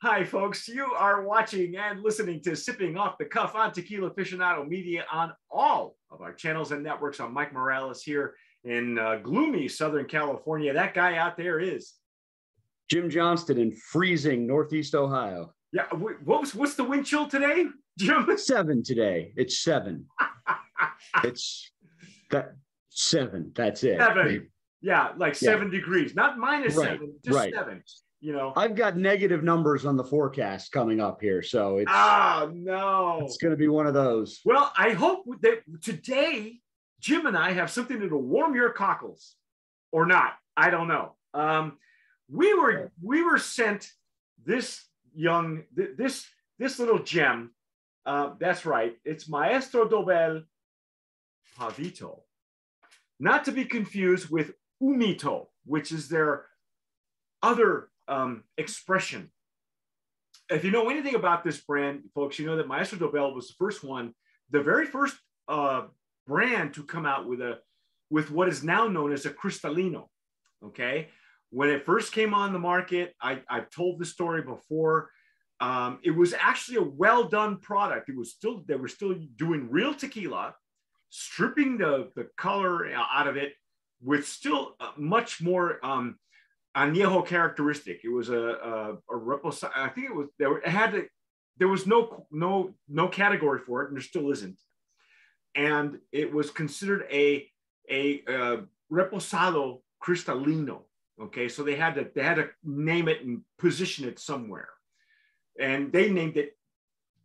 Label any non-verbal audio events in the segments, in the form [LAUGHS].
Hi, folks. You are watching and listening to Sipping Off the Cuff on Tequila Aficionado Media on all of our channels and networks. I'm Mike Morales here in uh, gloomy Southern California. That guy out there is Jim Johnston in freezing Northeast Ohio. Yeah. What was what's the wind chill today, [LAUGHS] Jim? Seven today. It's seven. [LAUGHS] it's that seven. That's it. Seven. Yeah, like seven yeah. degrees, not minus right. seven, just right. seven you know? I've got negative numbers on the forecast coming up here so it's oh no. it's going to be one of those. Well i hope that today jim and i have something that'll warm your cockles or not. I don't know. Um, we were we were sent this young this this little gem uh, that's right it's maestro dobel pavito not to be confused with Humito which is their other um, expression. If you know anything about this brand, folks, you know that Maestro Dobel was the first one, the very first uh, brand to come out with a with what is now known as a Cristalino. Okay, when it first came on the market, I, I've told the story before. Um, it was actually a well done product. It was still they were still doing real tequila, stripping the the color out of it with still much more um, añejo characteristic. It was a a, a. I think it was there. It had to. There was no no no category for it, and there still isn't. And it was considered a a uh, reposado cristalino. Okay, so they had to they had to name it and position it somewhere, and they named it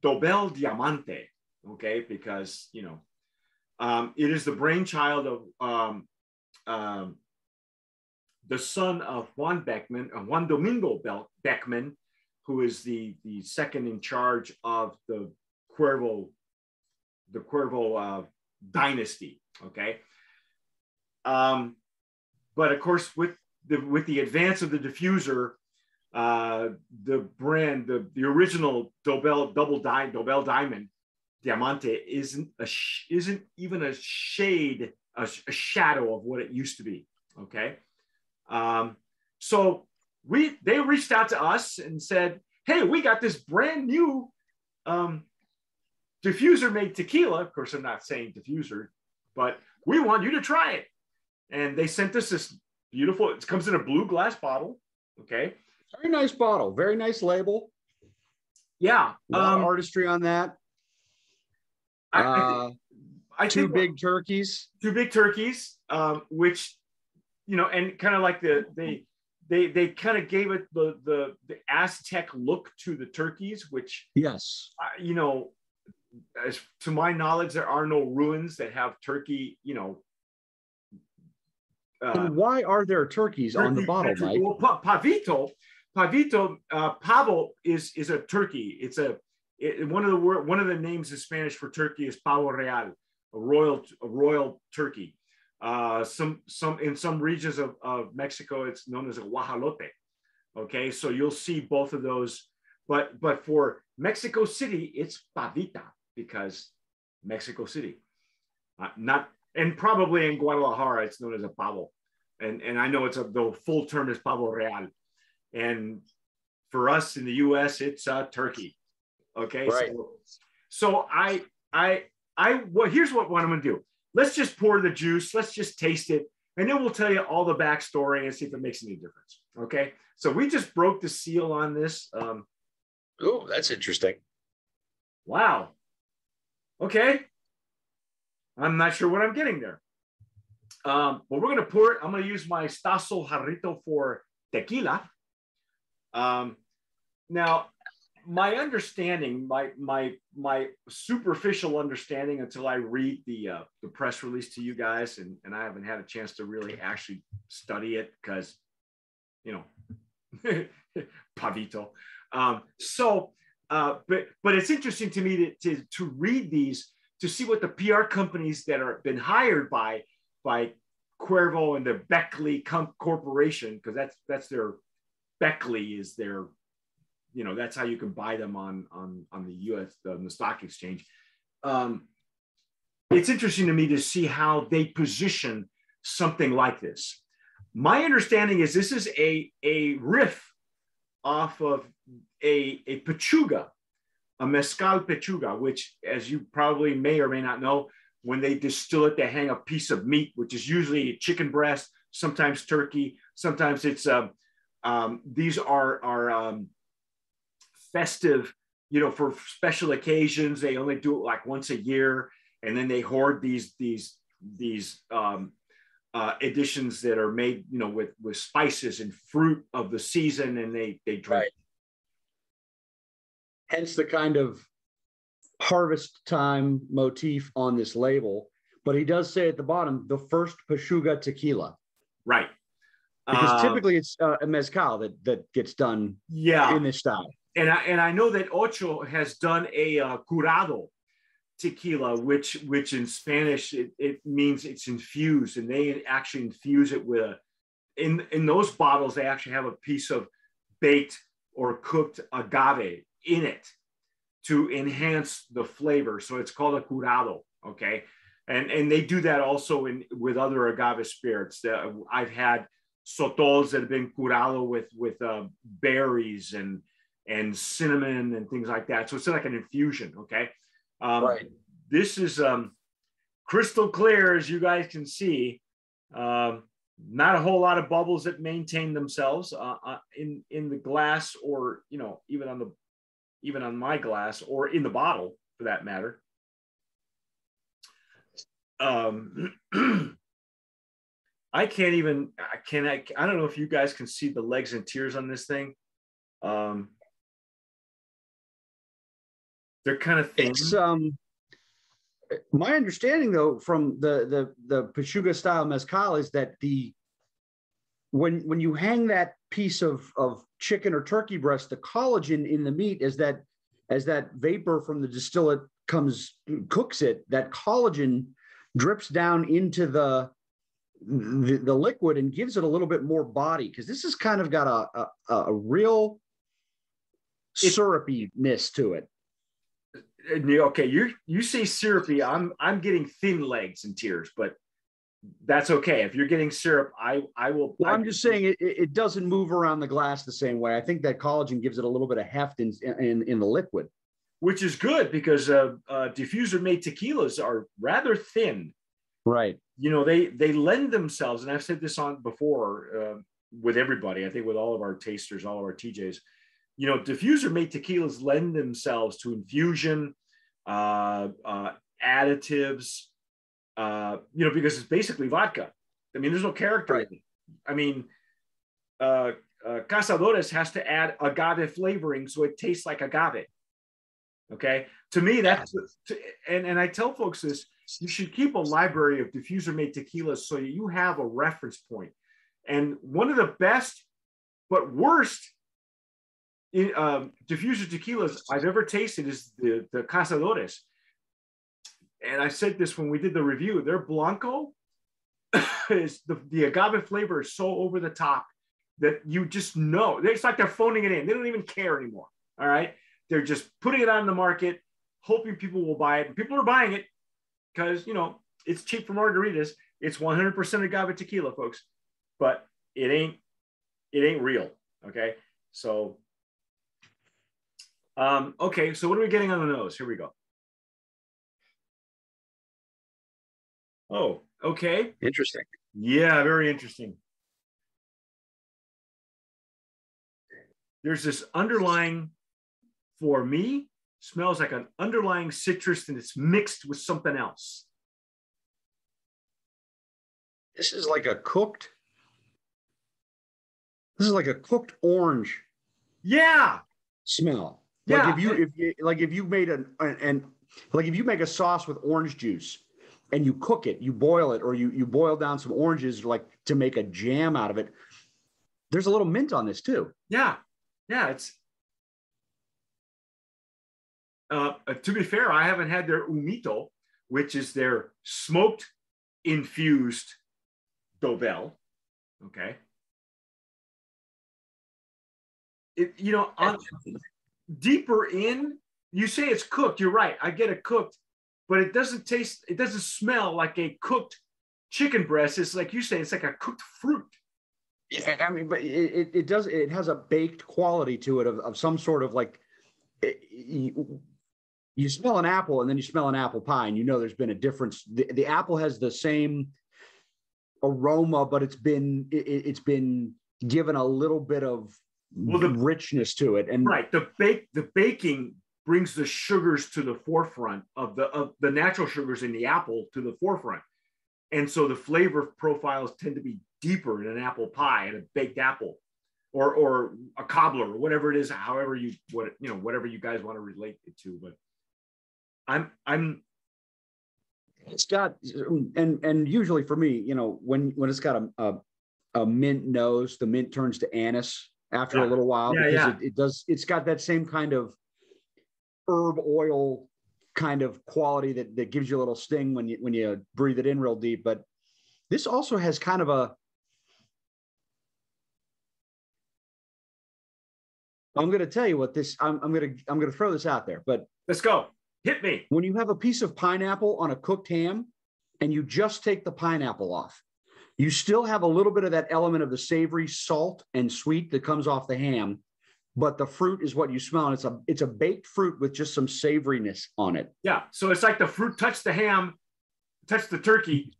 Dobel Diamante. Okay, because you know um, it is the brainchild of um, um, the son of Juan Beckmann, uh, Juan Domingo Beckmann, who is the, the second in charge of the Cuervo, the Cuervo uh, dynasty. Okay. Um, but of course, with the with the advance of the diffuser, uh, the brand, the, the original Dobel double di- Dobel diamond Diamante isn't a sh- isn't even a shade, a, a shadow of what it used to be. Okay. Um, so we they reached out to us and said, "Hey, we got this brand new um, diffuser made tequila." Of course, I'm not saying diffuser, but we want you to try it. And they sent us this beautiful. It comes in a blue glass bottle. Okay. Very nice bottle. Very nice label. Yeah. Um, artistry on that. I, uh, I, I two big turkeys. Two big turkeys, um, which you know, and kind of like the they they they kind of gave it the the the Aztec look to the turkeys, which yes, uh, you know, as to my knowledge, there are no ruins that have turkey, you know. Uh, why are there turkeys turkey, on the bottle, Mike? Well, pavito, pavito, uh, pavo is is a turkey. It's a it, one of the word one of the names in Spanish for turkey is pavo real, a royal a royal turkey. Uh, some some in some regions of, of Mexico, it's known as a guajolote. Okay, so you'll see both of those, but but for Mexico City, it's pavita because Mexico City, uh, not and probably in Guadalajara, it's known as a pavo, and and I know it's a the full term is pavo real, and for us in the U.S., it's uh, turkey. Okay, right. so so I I I well here's what, what I'm gonna do let's just pour the juice, let's just taste it, and then we'll tell you all the backstory and see if it makes any difference. Okay. So we just broke the seal on this. Um, oh, that's interesting. Wow. Okay. I'm not sure what I'm getting there. Um, but we're going to pour it. I'm going to use my Stasso Jarrito for tequila. Um, now, my understanding, my my my superficial understanding until I read the uh, the press release to you guys, and, and I haven't had a chance to really actually study it because, you know, [LAUGHS] Pavito. Um, so, uh, but but it's interesting to me to, to to read these to see what the PR companies that are been hired by by Cuervo and the Becle Corporation, because that's that's their Becle is their you know that's how you can buy them on on on the U.S. on the stock exchange. Um, it's interesting to me to see how they position something like this. My understanding is this is a a riff off of a, a pechuga, a mezcal pechuga, which, as you probably may or may not know, when they distill it, they hang a piece of meat, which is usually chicken breast, sometimes turkey, sometimes it's um, um, these are are um, festive, you know, for special occasions. They only do it like once a year, and then they hoard these these these um, uh, editions that are made, you know, with with spices and fruit of the season, and they they drink. Right. Hence the kind of harvest time motif on this label. But he does say at the bottom, the first Pechuga tequila. Right. Because uh, typically it's uh, a mezcal that that gets done yeah. in this style. And I, and I know that Ocho has done a uh, curado tequila, which which in Spanish it, it means it's infused, and they actually infuse it with a in in those bottles they actually have a piece of baked or cooked agave in it to enhance the flavor. So it's called a curado. Okay. And, and they do that also in with other agave spirits. That I've had sotols that have been curado with with uh, berries and and cinnamon and things like that. So it's like an infusion. Okay. Um, right. This is um, crystal clear, as you guys can see. Um, not a whole lot of bubbles that maintain themselves uh, uh, in in the glass, or you know, even on the even on my glass or in the bottle for that matter. Um, [CLEARS THROAT] I can't even, I can I, I don't know if you guys can see the legs and tears on this thing. Um, they're kind of thin. It's, um, my understanding though, from the, the, the Pechuga style mezcal is that the, when, when you hang that piece of, of chicken or turkey breast, the collagen in the meat is that as that vapor from the distillate comes cooks it, that collagen drips down into the the, the liquid and gives it a little bit more body because this has kind of got a a, a real syrupiness to it. Okay, you you say syrupy. I'm I'm getting thin legs and tears, but that's okay. If you're getting syrup, I I will. Well, I, I'm just saying it, it doesn't move around the glass the same way. I think that collagen gives it a little bit of heft in in, in the liquid, which is good because uh, uh, diffuser made tequilas are rather thin. Right. You know they they lend themselves, and I've said this on before uh, with everybody. I think with all of our tasters, all of our TJs. You know, diffuser made tequilas lend themselves to infusion, uh, uh, additives uh, you know, because it's basically vodka. I mean, there's no character right. I mean, uh, uh, Cazadores has to add agave flavoring so it tastes like agave. Okay. To me, that's, to, and, and I tell folks this you should keep a library of diffuser made tequilas so you have a reference point. And one of the best, but worst in, um, diffuser tequilas I've ever tasted is the, the Cazadores and I said this when we did the review, their Blanco [LAUGHS] is the, the agave flavor is so over the top that you just know. It's like they're phoning it in. They don't even care anymore. All right. They're just putting it on the market, hoping people will buy it. And people are buying it because, you know, it's cheap for margaritas. It's 100% agave tequila, folks, but it ain't, it ain't real. Okay. So, um, okay. So what are we getting on the nose? Here we go. Oh, okay. Interesting. Yeah, very interesting. There's this underlying, for me, smells like an underlying citrus and it's mixed with something else. This is like a cooked, this is like a cooked orange. Yeah. Smell. Yeah. Like if you, if you, like if you made an, and like if you make a sauce with orange juice and you cook it, you boil it, or you you boil down some oranges like to make a jam out of it. There's a little mint on this too. Yeah, yeah. It's uh, to be fair, I haven't had their Humito, which is their smoked infused Dobel. Okay. It, you know, on, deeper in, you say it's cooked. You're right. I get it cooked, but it doesn't taste, it doesn't smell like a cooked chicken breast. It's like you say, it's like a cooked fruit. Yeah, I mean, but it, it does it has a baked quality to it of, of some sort of like it, you, you smell an apple and then you smell an apple pie and you know there's been a difference. The, the apple has the same aroma, but it's been it, has been given a little bit of well, the, richness to it. And right, the bake the baking brings the sugars to the forefront of the of the natural sugars in the apple to the forefront. And so the flavor profiles tend to be deeper in an apple pie and a baked apple or or a cobbler or whatever it is, however you what you know, whatever you guys want to relate it to. But I'm I'm it's got and and usually for me, you know, when when it's got a a, a mint nose, the mint turns to anise after yeah. a little while yeah, because. It, it does it's got that same kind of herb oil kind of quality that, that gives you a little sting when you when you breathe it in real deep. But this also has kind of a I'm going to tell you what this. I'm, I'm going to. I'm going to throw this out there. But let's go. Hit me. When you have a piece of pineapple on a cooked ham, and you just take the pineapple off, you still have a little bit of that element of the savory salt and sweet that comes off the ham but the fruit is what you smell and it's a it's a baked fruit with just some savoriness on it. Yeah so it's like the fruit touched the ham touched the turkey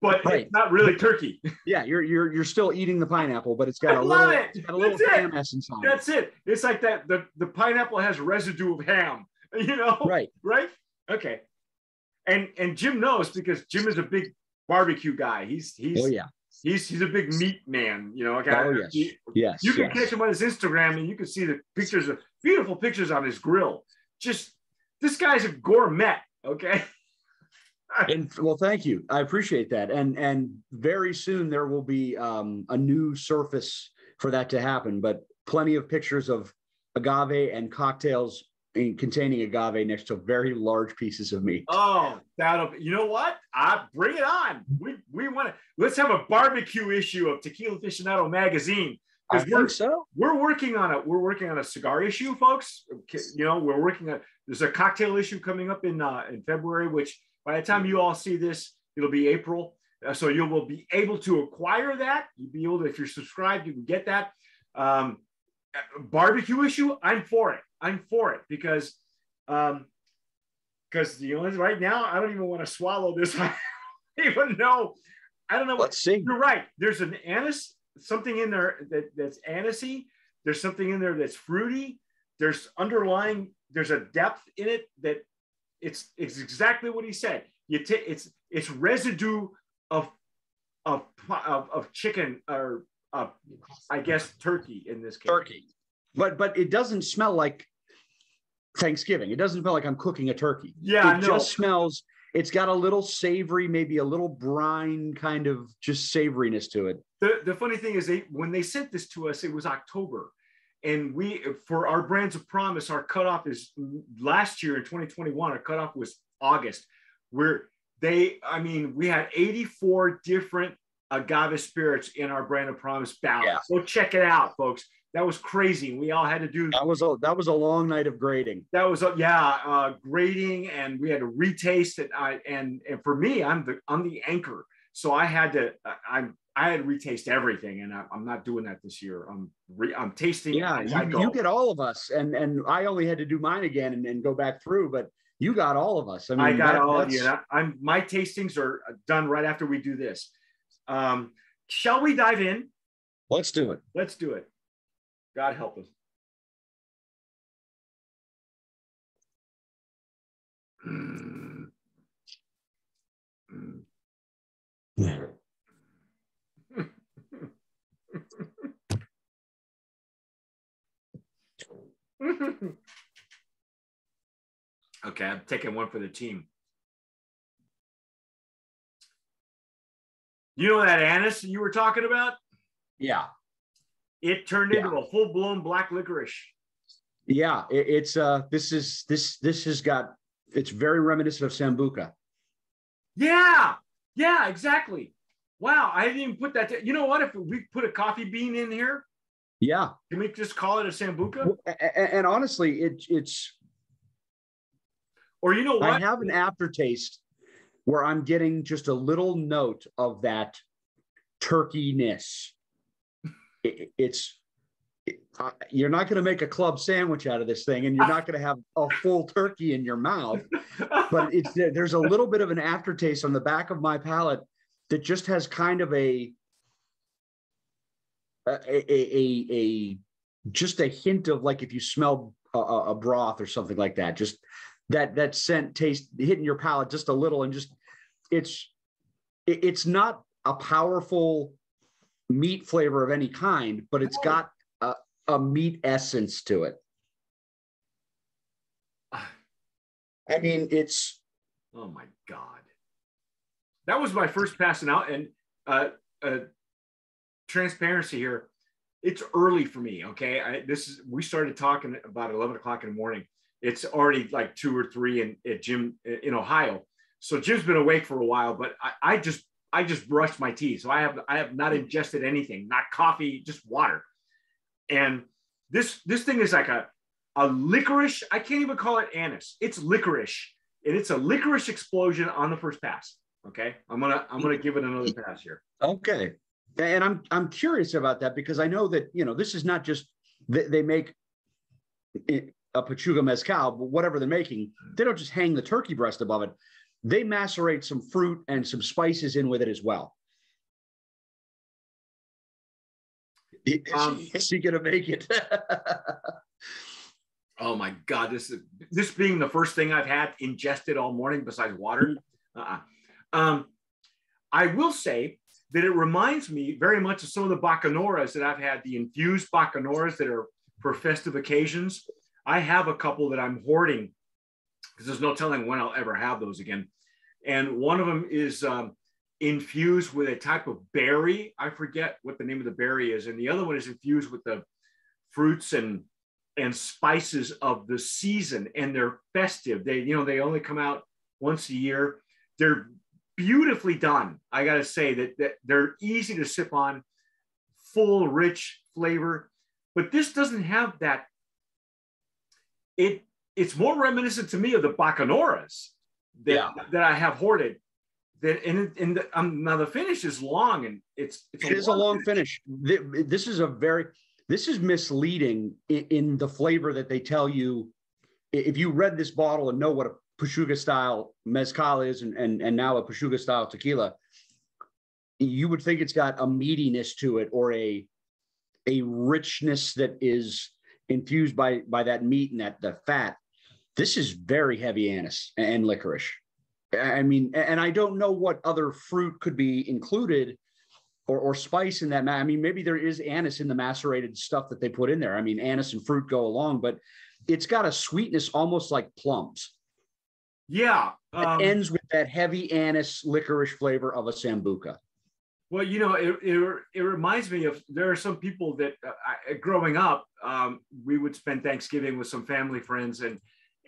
but right. it's not really turkey. [LAUGHS] Yeah you're you're you're still eating the pineapple but it's got I a little it. Got a little That's ham essence on That's it. it. It's like that the the pineapple has residue of ham [LAUGHS] you know? Right. Right? Okay. And and Jim knows because Jim is a big barbecue guy he's he's oh yeah He's he's a big meat man, you know. Okay, oh yes, he, yes. You can yes. catch him on his Instagram, and you can see the pictures of beautiful pictures on his grill. Just this guy's a gourmet. Okay. [LAUGHS] and well, thank you. I appreciate that. And and very soon there will be um, a new surface for that to happen. But plenty of pictures of agave and cocktails containing agave next to very large pieces of meat. Oh, that'll you know what? I bring it on. We we want to let's have a barbecue issue of Tequila Aficionado magazine. I think so. We're working on a we're working on a cigar issue, folks. You know, we're working on there's a cocktail issue coming up in uh, in February, which by the time you all see this, it'll be April. Uh, so you will be able to acquire that. You'll be able to, if you're subscribed, you can get that. Um, barbecue issue, I'm for it. I'm for it because um because you know right now I don't even want to swallow this. [LAUGHS] I don't even know. I don't know. Let's see. You're right. There's an anise, something in there that, that's anisey. There's something in there that's fruity. There's underlying, there's a depth in it that it's it's exactly what he said. You take it's it's residue of of of, of chicken or uh, I guess turkey in this case. Turkey but but it doesn't smell like Thanksgiving. It doesn't smell like I'm cooking a turkey. Yeah, it no. just smells. It's got a little savory, maybe a little brine kind of just savoriness to it. The, the funny thing is, they when they sent this to us, it was October, and we for our brands of promise, our cutoff is last year in 2021. Our cutoff was August. Where they, I mean, we had 84 different agave spirits in our brand of promise ballot. Yeah. So check it out, folks that was crazy. We all had to do that was a that was a long night of grading. That was a, yeah, uh, grading, and we had to retaste it. I and and for me, I'm the I'm the anchor, so I had to I'm I had to retaste everything, and I, am not doing that this year. I'm re, I'm tasting. Yeah, you, you, get all of us, and and I only had to do mine again and, and go back through, but you got all of us. I mean, I got that, all of you. I'm my tastings are done right after we do this. Um, shall we dive in? Let's do it. Let's do it. God help us. okay, I'm taking one for the team. You know that anise you were talking about? Yeah it turned yeah. into a full blown black licorice. Yeah, it, it's uh this is this this has got it's very reminiscent of Sambuca. Yeah, yeah, exactly. Wow, I didn't even put that. To, you know what? If we put a coffee bean in here, yeah, can we just call it a Sambuca? And, and honestly, it, it's or you know what? I have an aftertaste where I'm getting just a little note of that turkeyness it, it's it, uh, you're not going to make a club sandwich out of this thing, and you're not going to have a full turkey in your mouth. But it's there's a little bit of an aftertaste on the back of my palate that just has kind of a a, a, a, just a hint of like if you smell a, a, broth or something like that, just that that scent taste hitting your palate just a little, and just it's it, it's not a powerful meat flavor of any kind, but it's got a, a meat essence to it. I mean, it's oh my god, that was my first passing out, and uh, uh, transparency here. It's early for me. Okay, I, this is we started talking about eleven o'clock in the morning. It's already like two or three in at Jim in Ohio. So Jim's been awake for a while, but I, I just I just brushed my teeth. So I have I have not ingested anything, not coffee, just water. And this this thing is like a a licorice. I can't even call it anise. It's licorice, and it's a licorice explosion on the first pass. Okay, I'm gonna I'm gonna give it another pass here. Okay, and I'm I'm curious about that because I know that you know this is not just they, they make a pechuga mezcal, but whatever they're making, they don't just hang the turkey breast above it they macerate some fruit and some spices in with it as well. Um, is he gonna make it? [LAUGHS] oh my god, this is this being the first thing I've had ingested all morning besides water. Uh-uh. Um, I will say that it reminds me very much of some of the bacanoras that I've had, the infused bacanoras that are for festive occasions. I have a couple that I'm hoarding because there's no telling when I'll ever have those again. And one of them is um, infused with a type of berry. I forget what the name of the berry is. And the other one is infused with the fruits and and spices of the season and they're festive. They, you know, they only come out once a year. They're beautifully done. I got to say that, that they're easy to sip on, full, rich flavor. But this doesn't have that. It it's more reminiscent to me of the Bacanoras that, yeah. that I have hoarded. That and, and the, um, now the finish is long and it's, it's it a is long a long finish. finish. This is a very this is misleading in, in, the flavor that they tell you. If you read this bottle and know what a Pechuga style mezcal is and, and, and now a Pechuga style tequila, you would think it's got a meatiness to it or a a richness that is infused by by that meat and that the fat this is very heavy anise and licorice. I mean, and I don't know what other fruit could be included or, or spice in that. I mean, maybe there is anise in the macerated stuff that they put in there. I mean, anise and fruit go along, but it's got a sweetness almost like plums. Yeah. Um, it ends with that heavy anise licorice flavor of a sambuca. Well, you know, it, it, it, reminds me of there are some people that uh, I, growing up, um, we would spend Thanksgiving with some family friends and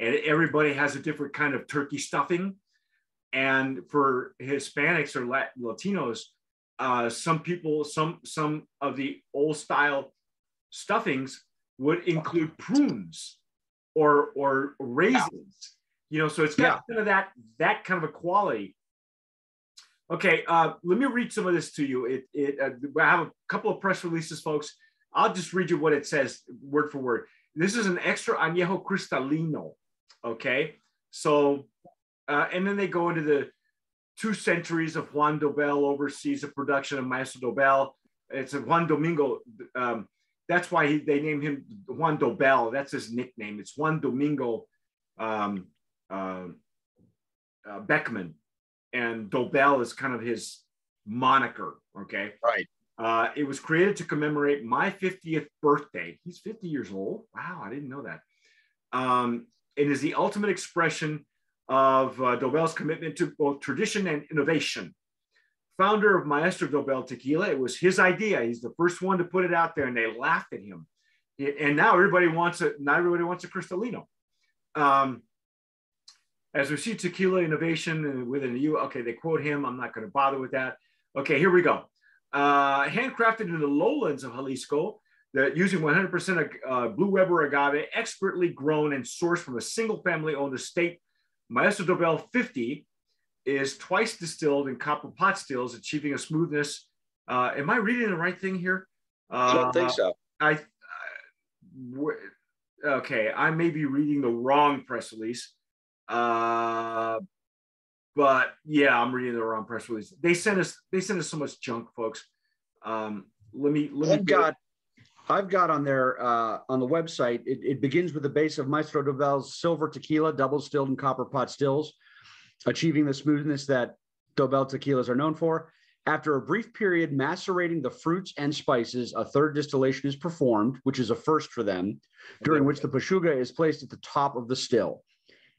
and everybody has a different kind of turkey stuffing. And for Hispanics or Latinos, uh, some people, some some of the old style stuffings would include prunes or or raisins. You know, so it's got yeah. kind of that that kind of a quality. Okay, uh, let me read some of this to you. It, it uh, I have a couple of press releases, folks. I'll just read you what it says word for word. This is an extra añejo cristalino. Okay, so uh, and then they go into the two centuries of Juan Dobel oversees the production of Maestro Dobel. It's a Juan Domingo. Um, that's why he, they name him Juan Dobel. That's his nickname. It's Juan Domingo um, uh, uh, Beckmann, and Dobel is kind of his moniker. Okay, right. Uh, it was created to commemorate my 50th birthday. He's 50 years old. Wow, I didn't know that. Um, it is the ultimate expression of uh, Dobel's commitment to both tradition and innovation. Founder of Maestro Dobel Tequila, it was his idea. He's the first one to put it out there, and they laughed at him. And now everybody wants it. Now everybody wants a Cristalino. Um, as we see tequila innovation within the U, okay, they quote him. I'm not going to bother with that. Okay, here we go. Uh, handcrafted in the lowlands of Jalisco, that using 100% uh, Blue Weber agave, expertly grown and sourced from a single family owned estate. Maestro Dobel 50 is twice distilled in copper pot stills, achieving a smoothness. Uh, am I reading the right thing here? I don't think Uh, so. I, uh, okay, I may be reading the wrong press release. Uh, but yeah, I'm reading the wrong press release. They sent us, they sent us so much junk, folks. Um, let me, let me. Got, I've got on there uh, on the website. It, it begins with the base of Maestro Dobel's silver tequila, double stilled in copper pot stills, achieving the smoothness that Dobel tequilas are known for. After a brief period macerating the fruits and spices, a third distillation is performed, which is a first for them, during which the pechuga is placed at the top of the still.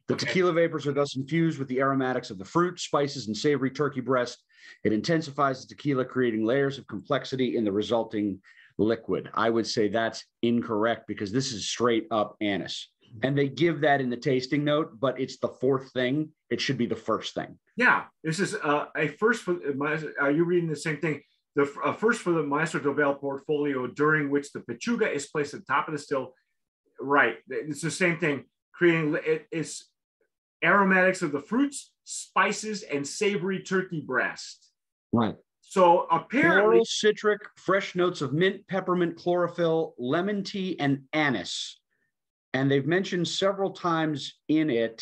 The Okay. tequila vapors are thus infused with the aromatics of the fruit, spices, and savory turkey breast. It intensifies the tequila, creating layers of complexity in the resulting liquid. I would say that's incorrect because this is straight up anise. And they give that in the tasting note, but it's the fourth thing. It should be the first thing. Yeah, this is uh, a first for my. Are you reading the same thing? The a first for the Maestro Dobel portfolio, during which the Pechuga is placed at the top of the still. Right, it's the same thing. Creating it, it's aromatics of the fruits, spices, and savory turkey breast. Right. So apparently, Floral, citric, fresh notes of mint, peppermint, chlorophyll, lemon tea, and anise. And they've mentioned several times in it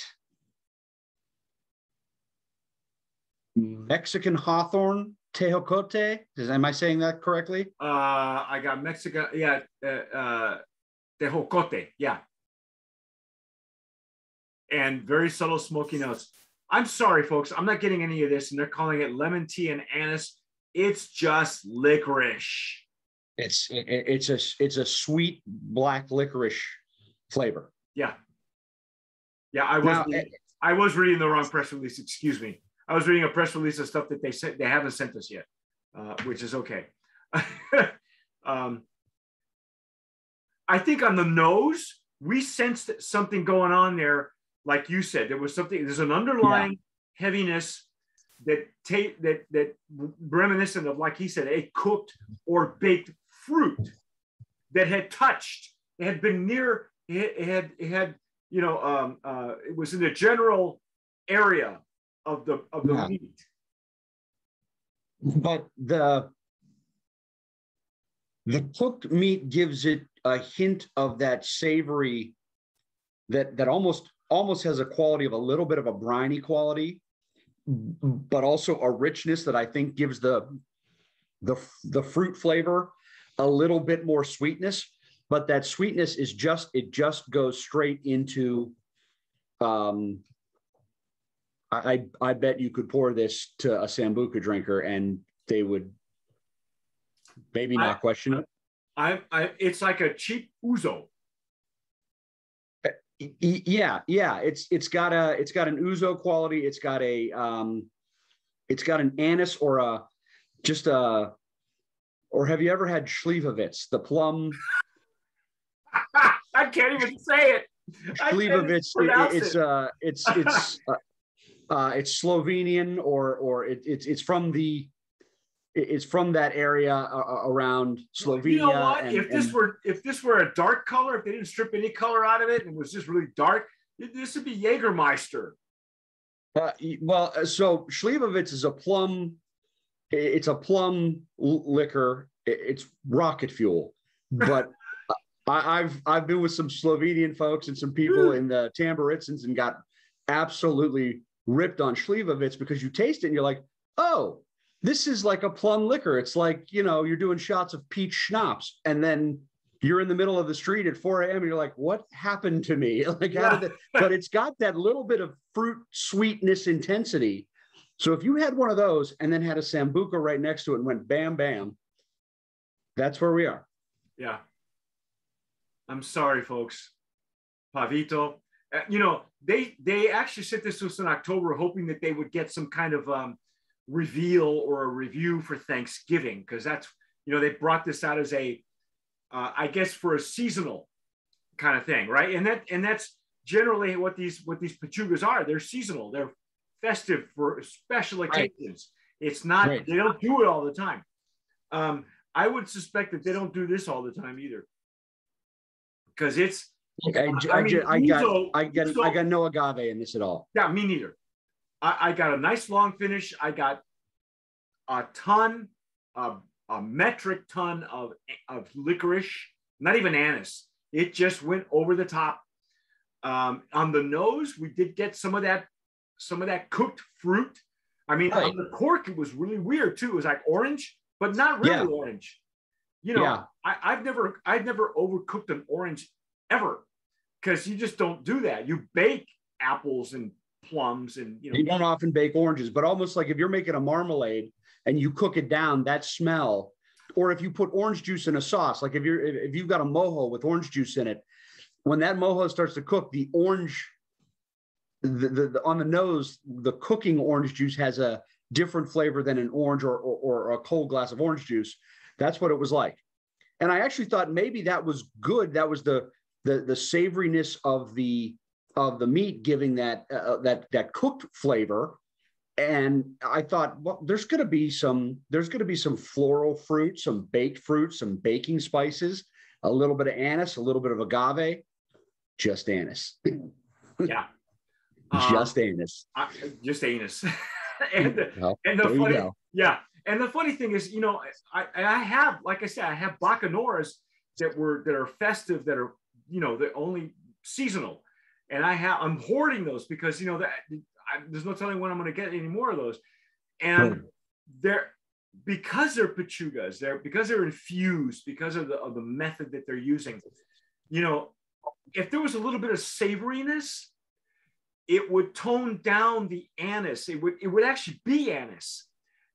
Mexican hawthorn, tejocote. Is, am I saying that correctly? uh, I got Mexican. Yeah, uh, uh, tejocote. Yeah, and very subtle smoky notes. I'm sorry, folks. I'm not getting any of this, and they're calling it lemon tea and anise. It's just licorice. It's it, it's a it's a sweet black licorice flavor. Yeah, yeah. I was Now, reading, I was reading the wrong press release. Excuse me. I was reading a press release of stuff that they sent. They haven't sent us yet, uh, which is okay. [LAUGHS] um, I think on the nose, we sensed something going on there. Like you said, there was something. There's an underlying heaviness that ta- that that reminiscent of, like he said, a cooked or baked fruit that had touched. It had been near. It had had you know um, uh, it was in the general area of the of the Yeah. meat. but the the cooked meat gives it a hint of that savory that that almost almost has a quality of a little bit of a briny quality but also a richness that i think gives the the the fruit flavor a little bit more sweetness but that sweetness is just it just goes straight into um I, I bet you could pour this to a sambuca drinker and they would maybe not I- question it. I, I it's like a cheap ouzo. Yeah, yeah. It's it's got a it's got an ouzo quality. It's got a um, it's got an anise or a just a or have you ever had Schlivovitz, the plum [LAUGHS] I can't even say it. I can't even Schlivovitz? pronounce it's uh it's it's [LAUGHS] uh, uh, it's Slovenian or or it, it's it's from the it's from that area uh, uh, around Slovenia. You know what? and- if this and- were if this were a dark color, if they didn't strip any color out of it and it was just really dark, this would be Jägermeister. Uh, well, uh, so Schlivovitz is a plum. It's a plum liquor. It's rocket fuel, but [LAUGHS] I, I've I've been with some Slovenian folks and some people in the Tamburitzans and got absolutely ripped on Schlivovitz because you taste it and you're like, oh, this is like a plum liquor. It's like you know you're doing shots of peach schnapps, and then you're in the middle of the street at 4 a.m. and you're like, what happened to me? [LAUGHS] Like, how did but it's got that little bit of fruit sweetness intensity. So if you had one of those and then had a sambuca right next to it and went bam bam, that's where we are. Yeah. I'm sorry, folks. Pavito. Uh, you know, they they actually sent this to us in October, hoping that they would get some kind of um, reveal or a review for Thanksgiving, because that's you know they brought this out as a, uh, I guess for a seasonal kind of thing, right? And that and that's generally what these what these pechugas are. They're seasonal. They're festive for special Right. occasions. It's not. Right. They don't do it all the time. Um, I would suspect that they don't do this all the time either, because it's I, I I, mean, I got Ouzo- I got I got no agave in this at all. yeah, me neither. I, I got a nice long finish. I got a ton, uh, a metric ton of, of licorice, not even anise. It just went over the top. Um, on the nose, we did get some of that, some of that cooked fruit. I mean, Right. on the cork, it was really weird too. It was like orange, but not really Yeah. orange. You know, Yeah. I, I've never, I've never overcooked an orange ever, because you just don't do that. You bake apples and plums, and you know, You don't often bake oranges, but almost like if you're making a marmalade and you cook it down, that smell, or if you put orange juice in a sauce, like if you're if you've got a mojo with orange juice in it, when that mojo starts to cook, the orange, the, the, the- on the nose, the cooking orange juice has a different flavor than an orange or, or or a cold glass of orange juice. That's what it was like, and I actually thought maybe that was good. That was the the the savoriness of the of the meat giving that uh, that that cooked flavor. And i thought well there's going to be some there's going to be some floral fruit some baked fruit some baking spices a little bit of anise a little bit of agave. Just anise. [LAUGHS] Yeah, Um, just anise. I, just anus. [LAUGHS] and the, Well, and the funny, yeah, and the funny thing is, you know, I I have, like I said, I have bacanoras that were that are festive, that are you know they're only seasonal, and I have I'm hoarding those because you know that I, there's no telling when I'm going to get any more of those, and Right. they're because they're pechugas, they're because they're infused because of the of the method that they're using, you know, if there was a little bit of savoriness, it would tone down the anise. It would it would actually be anise,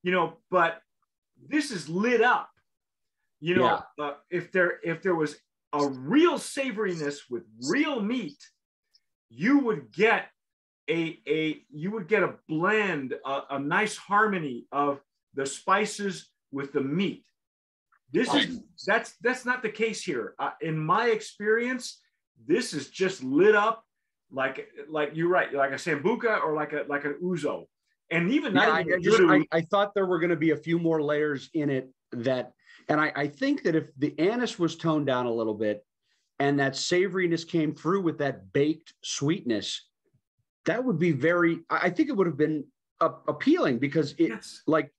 you know. But this is lit up, you know. Uh, if there if there was a real savoriness with real meat, you would get a a you would get a blend, a, a nice harmony of the spices with the meat. This is that's that's not the case here. Uh, in my experience, this is just lit up like like you're right, like a sambuca or like a like an ouzo, and even yeah, I, even I just I, I thought there were going to be a few more layers in it that and I, I think that if the anise was toned down a little bit and that savoriness came through with that baked sweetness that would be very i think it would have been appealing because it yes, like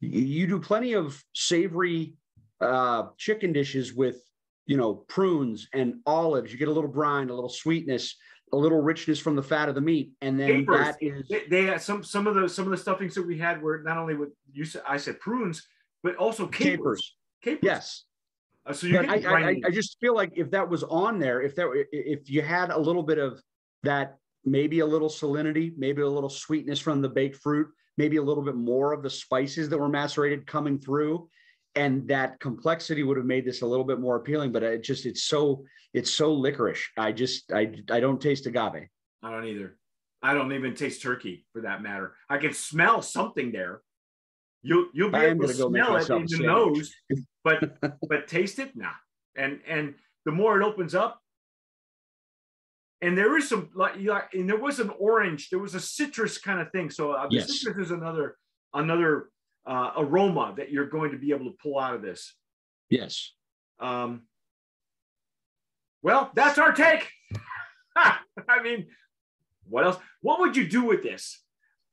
you do plenty of savory uh chicken dishes with you know prunes and olives you get a little brine a little sweetness a little richness from the fat of the meat and then Capers. that is they, they had some some of the some of the stuffings that we had were not only with you said I said prunes, but also capers. capers Capers. yes Uh, so you I, I, I- just feel like if that was on there, if that if you had a little bit of that, maybe a little salinity, maybe a little sweetness from the baked fruit, maybe a little bit more of the spices that were macerated coming through, and that complexity would have made this a little bit more appealing. But it just, it's so, it's so licorice. I just, I, I don't taste agave. I don't either. I don't even taste turkey for that matter. I can smell something there. You'll you'll be I able to smell it in the nose, but [LAUGHS] but taste it, nah. And and the more it opens up, and there is some like like, and there was an orange, there was a citrus kind of thing. So uh, Yes. citrus is another another uh, aroma that you're going to be able to pull out of this. Yes. Um, well, that's our take. [LAUGHS] I mean, what else? What would you do with this?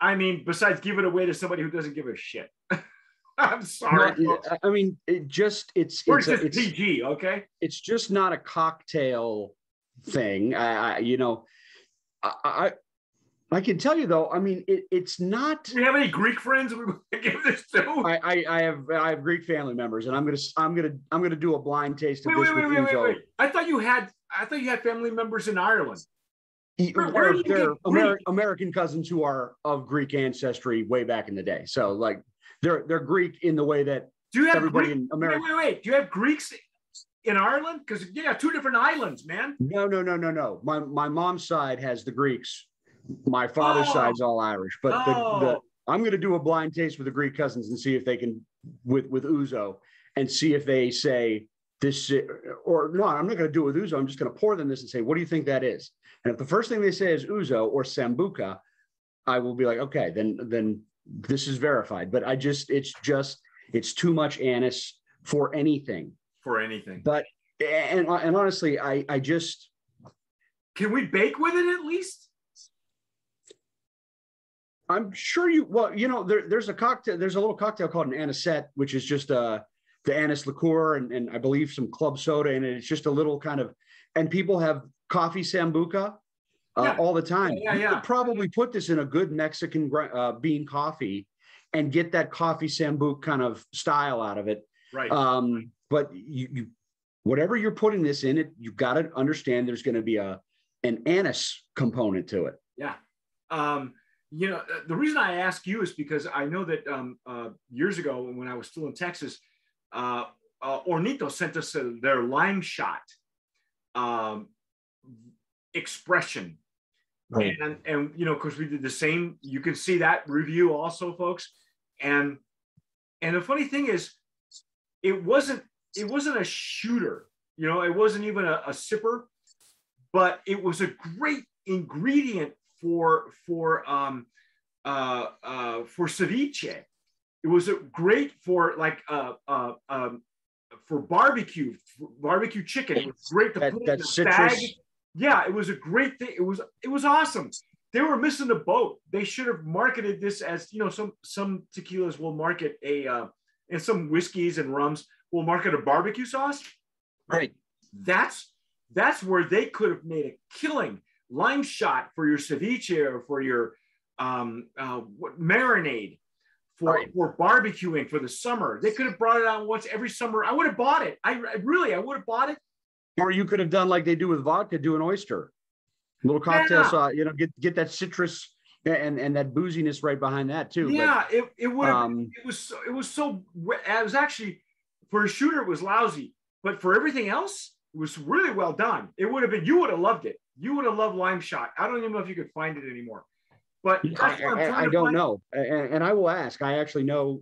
I mean, besides give it away to somebody who doesn't give a shit. [LAUGHS] I'm sorry. No. I- mean, it just, it's, it's, a- it's, PG, okay? it's just not a cocktail thing. I, I you know, I, I I can tell you though. I mean, it, it's not. Do we have any Greek friends we [LAUGHS] give this to? I, I I have I have Greek family members, and I'm gonna I'm gonna I'm gonna do a blind taste of Wait, this wait, wait, with wait, wait, Ouzo. wait. I thought you had. I thought you had family members in Ireland. Where- They're, they're Greek? American cousins who are of Greek ancestry way back in the day. So like they're they're Greek in the way that Do you have everybody Greek? in America. Wait, wait, wait. Do you have Greeks in Ireland? Because you got two different islands, man. No, no, no, no, no. My my mom's side has the Greeks. My father's Oh. side's all Irish. But the, the Oh. I'm going to do a blind taste with the Greek cousins and see if they can with with Ouzo and see if they say this or no. I'm not going to do it with Ouzo. I'm just going to pour them this and say, what do you think that is? And if the first thing they say is Ouzo or Sambuca, I will be like, okay, then then this is verified. But I just it's just it's too much anise for anything. For anything. But and and honestly, I I just Can we bake with it at least? I'm sure you. Well, you know, there, there's a cocktail. There's a little cocktail called an anisette, which is just uh, the anise liqueur and, and I believe some club soda and it. It's just a little kind of, and people have coffee sambuca uh, yeah. all the time. Yeah, yeah, you could probably put this in a good Mexican uh, bean coffee and get that coffee sambuca kind of style out of it. Right. Um, but you, you, whatever you're putting this in, it you've got to understand there's going to be a an anise component to it. Yeah. Um, you know, uh, the reason I ask you is because I know that um, uh, years ago when I was still in Texas, uh, uh, Hornito sent us a, their lime shot um, expression. Right. And, and, you know, because we did the same, you can see that review also, folks. And, and the funny thing is, it wasn't, it wasn't a shooter, you know, it wasn't even a, a sipper, but it was a great ingredient for for um, uh, uh, for ceviche. It was a great for like uh, uh, um, for barbecue, for barbecue chicken. It was great to that, put that in the citrus. bag. Yeah, it was a great thing. It was it was awesome. They were missing the boat. They should have marketed this as you know some some tequilas will market a uh, and some whiskeys and rums will market a barbecue sauce. Right. That's that's where they could have made a killing lime shot for your ceviche or for your um, uh, marinade for, right. for barbecuing for the summer. They could have brought it out once every summer. I would have bought it. I, I really, I would have bought it. Or you could have done like they do with vodka, do an oyster, a little cocktail yeah. sauce. You know, get get that citrus and and that booziness right behind that too. Yeah, but, it, it would. Um, it was so, it was so. It was actually for a shooter, it was lousy, but for everything else, it was really well done. It would have been. You would have loved it. You would have loved Lime Shot. I don't even know if you could find it anymore. But I, I, I don't know, and, and, I will ask. I actually know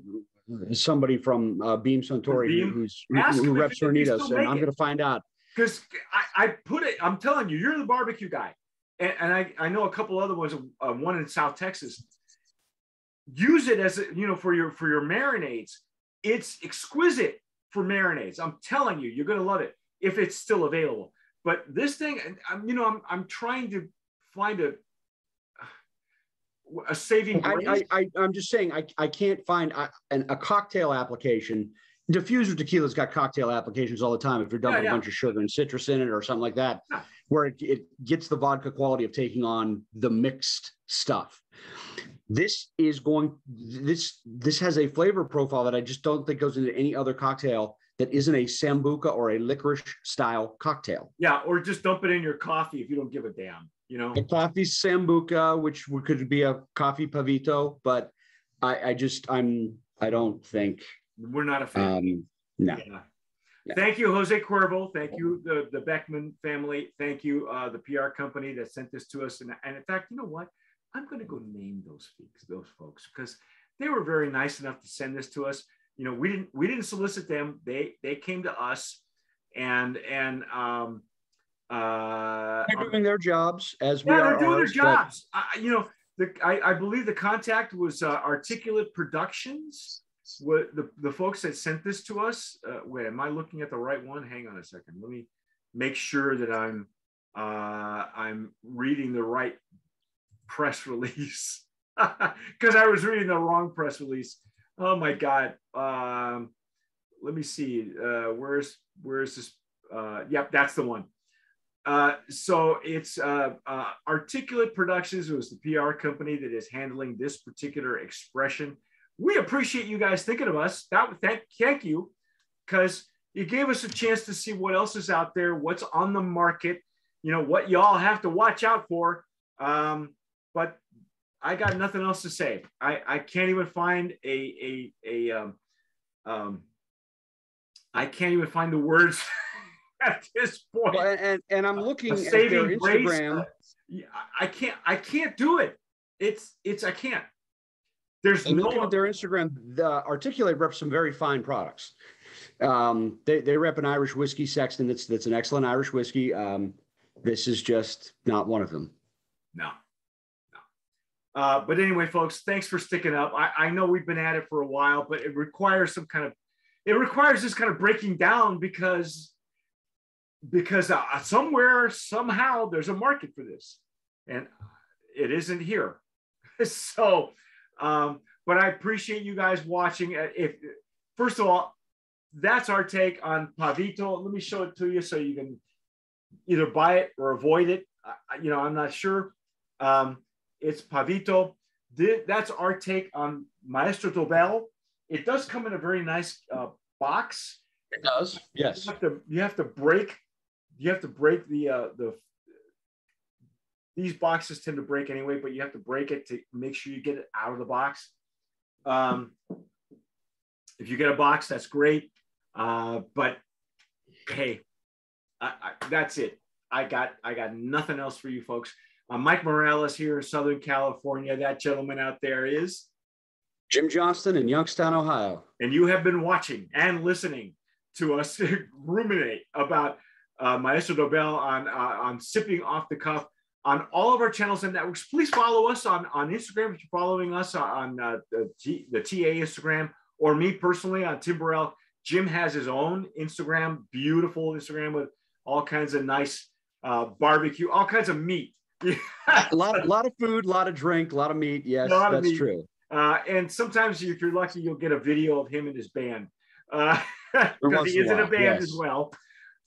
somebody from uh, Beam Suntory Beam? who's who, who reps Hornitos, and I'm going to find out. Because I, I, put it. I'm telling you, you're the barbecue guy, and, and I, I know a couple other ones. Uh, one in South Texas. Use it as a, you know for your for your marinades. It's exquisite for marinades. I'm telling you, you're going to love it if it's still available. But this thing, I'm, you know, I'm, I'm trying to find a a saving I, I, I, am just saying, I, I can't find a, an, a cocktail application. Diffuser tequila's got cocktail applications all the time. If you're dumping yeah, yeah. a bunch of sugar and citrus in it or something like that, yeah. where it, it gets the vodka quality of taking on the mixed stuff. This is going. This this has a flavor profile that I just don't think goes into any other cocktail that isn't a sambuca or a licorice style cocktail. Yeah, or just dump it in your coffee if you don't give a damn. You know, a coffee sambuca, which could be a coffee pavito, but I, I just I'm I don't think we're not a fan. Um, no. Yeah. Thank you, Jose Cuervo. Thank you, the, the Beckmann family. Thank you, uh, the PR company that sent this to us. And, and in fact, you know what? I'm going to go name those folks, those folks, because they were very nice enough to send this to us you know we didn't we didn't solicit them they they came to us and and um uh they're doing their jobs as yeah, we they're doing ours, their jobs I, you know the I, I believe the contact was uh, articulate productions what the, the folks that sent this to us uh, wait am i looking at the right one hang on a second let me make sure that i'm uh i'm reading the right press [LAUGHS] release [LAUGHS] because i was reading the wrong press release Oh my God. Um, let me see. Uh, where's where's this? Uh, yep, that's the one. Uh, so it's uh, uh, Articulate Productions. It was the PR company that is handling this particular expression. We appreciate you guys thinking of us. That thank thank you, because you gave us a chance to see what else is out there, what's on the market. You know what y'all have to watch out for. Um, but I got nothing else to say. I, I can't even find a a a um, um I can't even find the words [LAUGHS] at this point. Well, and and I'm looking at their Instagram. Grace, I can't I can't do it. It's it's I can't. There's and no at their Instagram. The Articulate reps some very fine products. Um, they they rep an Irish whiskey Sexton. That's that's an excellent Irish whiskey. Um, this is just not one of them. No. Uh, but anyway, folks, thanks for sticking up. I, I know we've been at it for a while, but it requires some kind of it requires this kind of breaking down because because uh, somewhere somehow there's a market for this, and it isn't here. [LAUGHS] so, um, but I appreciate you guys watching. Uh, if first of all, that's our take on Pavito. Let me show it to you so you can either buy it or avoid it. Uh, you know, I'm not sure. Um, it's Pavito. That's our take on Maestro Dobel. It does come in a very nice uh, box. It does. Yes. You have to, you have to break. You have to break the uh, the. These boxes tend to break anyway, but you have to break it to make sure you get it out of the box. Um, if you get a box, that's great. Uh, but hey, I, I, that's it. I got I got nothing else for you folks. Uh, Mike Morales here in Southern California. That gentleman out there is Jim Johnston in Youngstown, Ohio. And you have been watching and listening to us [LAUGHS] ruminate about uh, Maestro Dobel on uh, on sipping off the cuff on all of our channels and networks. Please follow us on on Instagram if you're following us on uh, the, T, the TA Instagram or me personally on Tim Burrell. Jim has his own Instagram, beautiful Instagram with all kinds of nice uh, barbecue, all kinds of meat. a [LAUGHS] lot, of, lot of food, a lot of drink, a lot of meat. Yes, that's meat. true. Uh, and sometimes, if you're lucky, you'll get a video of him and his band [LAUGHS] because uh, he is in a band yes. as well.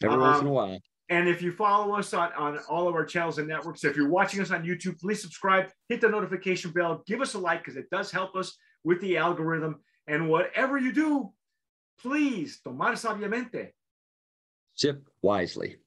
Every um, once in a um, while. And if you follow us on, on all of our channels and networks, if you're watching us on YouTube, please subscribe, hit the notification bell, give us a like because it does help us with the algorithm. And whatever you do, please tomar sabiamente. Sip wisely.